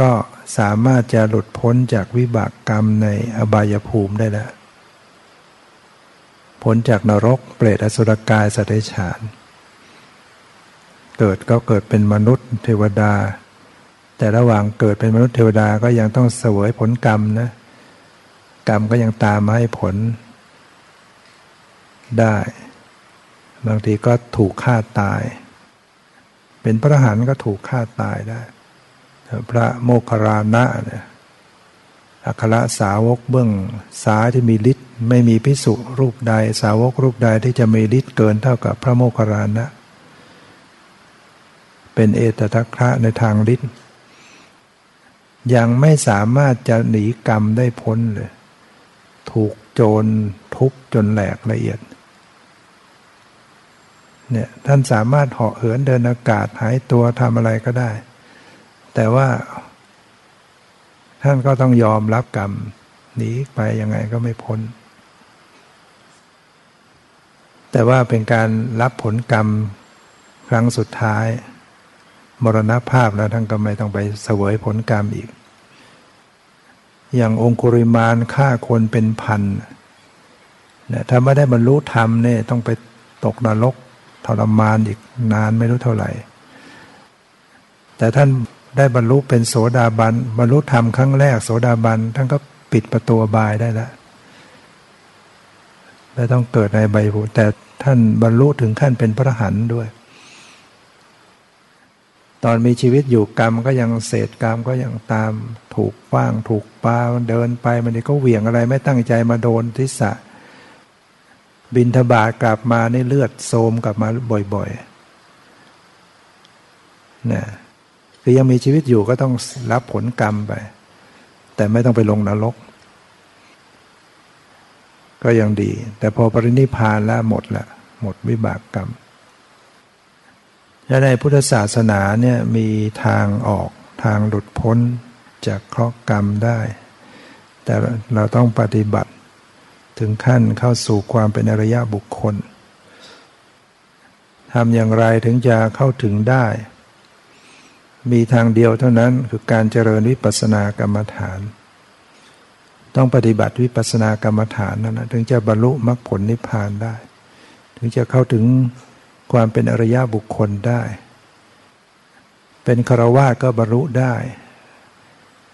ก็สามารถจะหลุดพ้นจากวิบากกรรมในอบายภูมิได้แล้วพ้นจากนรกเปรตอสุรกายสัตว์ฉาน เกิดก็เกิดเป็นมนุษย์เทวดา แต่ระหว่างเกิดเป็นมนุษย์เทวดาก็ยังต้องเสวยผลกรรมนะ กรรมก็ยังตามมาให้ผลได้ บางทีก็ถูกฆ่าตาย เป็นพระหันก็ถูกฆ่าตายได้ พระโมคคารานะเนี่ยอัครสาวกเบื้องซ้ายที่มีฤทธิ์ไม่มีพิสุรูปใดสาวกรูปใดที่จะมีฤทธิ์เกินเท่ากับพระโมคคารานะเป็นเอตทัคคะในทางฤทธิ์ยังไม่สามารถจะหนีกรรมได้พ้นเลย ถูกโจรทุบจนแหลกละเอียด เนี่ยท่านสามารถเหาะเหินเดินอากาศหายตัวทำอะไรก็ได้ แต่ว่า ท่านก็ต้องยอมรับกรรมหนีไปยังไงก็ไม่พ้น แต่ว่าเป็นการรับผลกรรมครั้งสุดท้าย มรณภาพแล้วท่านก็ไม่ต้องไปเสวยผลกรรมอีก อย่างองคุริมานฆ่าคนเป็นพันเนี่ยถ้าไม่ได้บรรลุธรรมเนี่ยต้องไปตกนรก ทรมานอีกนานไม่รู้เท่าไหร่ แต่ท่านได้บรรลุเป็นโสดาบันบรรลุธรรมครั้งแรกโสดาบันท่านก็ปิดประตูบายได้แล้วไม่ต้องเกิดในใบภูแต่ท่านบรรลุถึงขั้นเป็นพระหันด้วย ตอนมีชีวิตอยู่กรรมก็ยังเศษกรรมก็ยังตามถูกฟ้างถูกปาเดินไปมันก็เหวี่ยงอะไรไม่ตั้งใจมาโดนทิศะ บินทบาทกลับมาในเลือดโซมกลับมาบ่อยๆนะคือยังมีชีวิตอยู่ก็ต้องรับผลกรรมไป แต่ไม่ต้องไปลงนรก ก็ยังดี แต่พอปรินิพานแล้วหมดละหมดวิบากกรรมและในพุทธศาสนาเนี่ยมีทางออกทางหลุดพ้นจากเคราะห์กรรมได้ แต่เราต้องปฏิบัติ ถึงขั้นเข้าสู่ความเป็นอริยบุคคลทำอย่างไรถึงจะเข้าถึงได้ มีทางเดียวเท่านั้นคือการเจริญวิปัสสนากรรมฐาน ต้องปฏิบัติวิปัสสนากรรมฐานนั้นนะถึงจะบรรลุมรรคผลนิพพานได้ ถึงจะเข้าถึงความเป็นอริยบุคคลได้ เป็นคารวาสก็บรรลุได้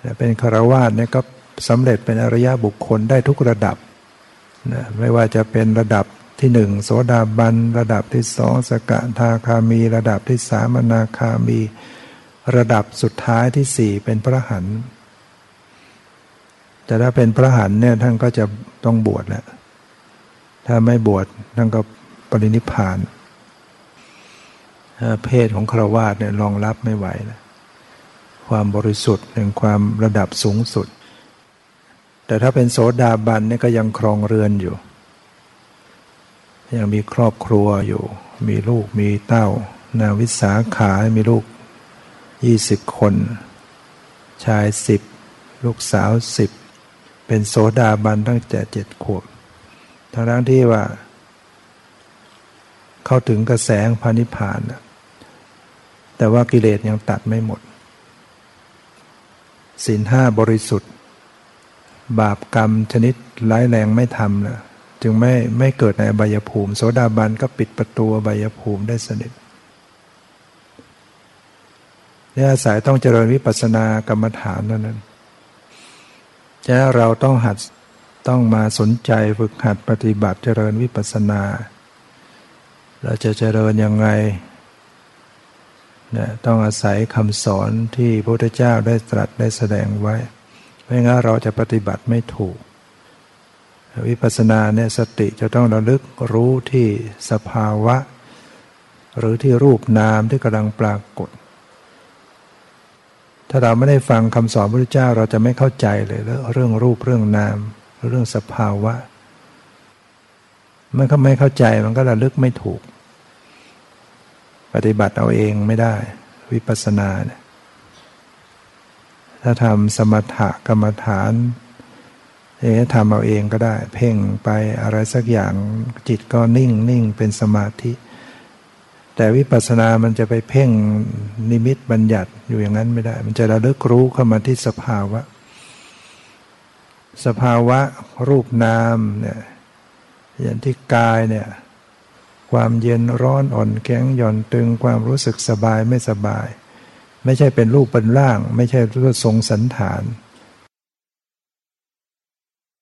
แต่เป็นคารวาสเนี่ยก็สำเร็จเป็นอริยบุคคลได้ทุกระดับ นะไม่ว่าจะเป็นระดับที่หนึ่งโสดาบัน ระดับที่สองสกทาคามี ระดับที่สามนาคามี ระดับสุดท้ายที่สี่เป็นพระหันแต่ถ้าเป็นพระหันเนี่ยท่านก็จะต้องบวชแหละถ้าไม่บวชท่านก็ปรินิพานเพศของครวาสเนี่ยรองรับไม่ไหวแล้วความบริสุทธิ์แห่งความระดับสูงสุด แต่ถ้าเป็นโสดาบันนี่ก็ยังครองเรือนอยู่ ยังมีครอบครัวอยู่ มีลูกมีเต้า นาวิสาขามีลูกยี่สิบคน ชายสิบลูกสาวสิบเป็นโสดาบันตั้งแต่เจ็ดขวบทั้งที่ว่า เข้าถึงกระแสงพานิพานแต่ว่ากิเลสยังตัดไม่หมดศีลห้าบริสุทธิ์ บาปกรรมชนิดร้ายแรงไม่ทำนะจึงไม่ไม่เกิดในอบายภูมิ โสดาบันก็ปิดประตูอบายภูมิได้สนิทนี่อาศัยต้องเจริญวิปัสสนากรรมฐานนั้นจะเราต้องหัดต้องมาสนใจฝึกหัดปฏิบัติเจริญวิปัสสนา เราจะเจริญยังไงเนะต้องอาศัยคำสอนที่พระพุทธเจ้าได้ตรัสได้แสดงไว้ ไม่งั้นเราจะปฏิบัติไม่ถูก วิปัสสนาเนี่ยสติจะต้องระลึกรู้ที่สภาวะ หรือที่รูปนามที่กำลังปรากฏ ถ้าเราไม่ได้ฟังคำสอนพระพุทธเจ้าเราจะไม่เข้าใจเลยเรื่องรูปเรื่องนาม เรื่องสภาวะเมื่อเขาไม่เข้าใจมันก็ระลึกไม่ถูก ปฏิบัติเอาเองไม่ได้ วิปัสสนาเนี่ย ถ้าทำสมถะกรรมฐานเอ๊ทำเอาเองก็ได้ เพ่งไปอะไรสักอย่างจิตก็นิ่งนิ่งเป็นสมาธิ แต่วิปัสสนามันจะไปเพ่งนิมิตบัญญัติอยู่อย่างนั้นไม่ได้ มันจะระลึกรู้เข้ามาที่สภาวะ สภาวะรูปนามเนี่ยอย่างที่กายเนี่ยความเย็นร้อนอ่อนแข็งหย่อนตึงความรู้สึกสบายไม่สบาย ไม่ใช่เป็นรูปเป็นร่าง ไม่ใช่รูปทรงสันฐาน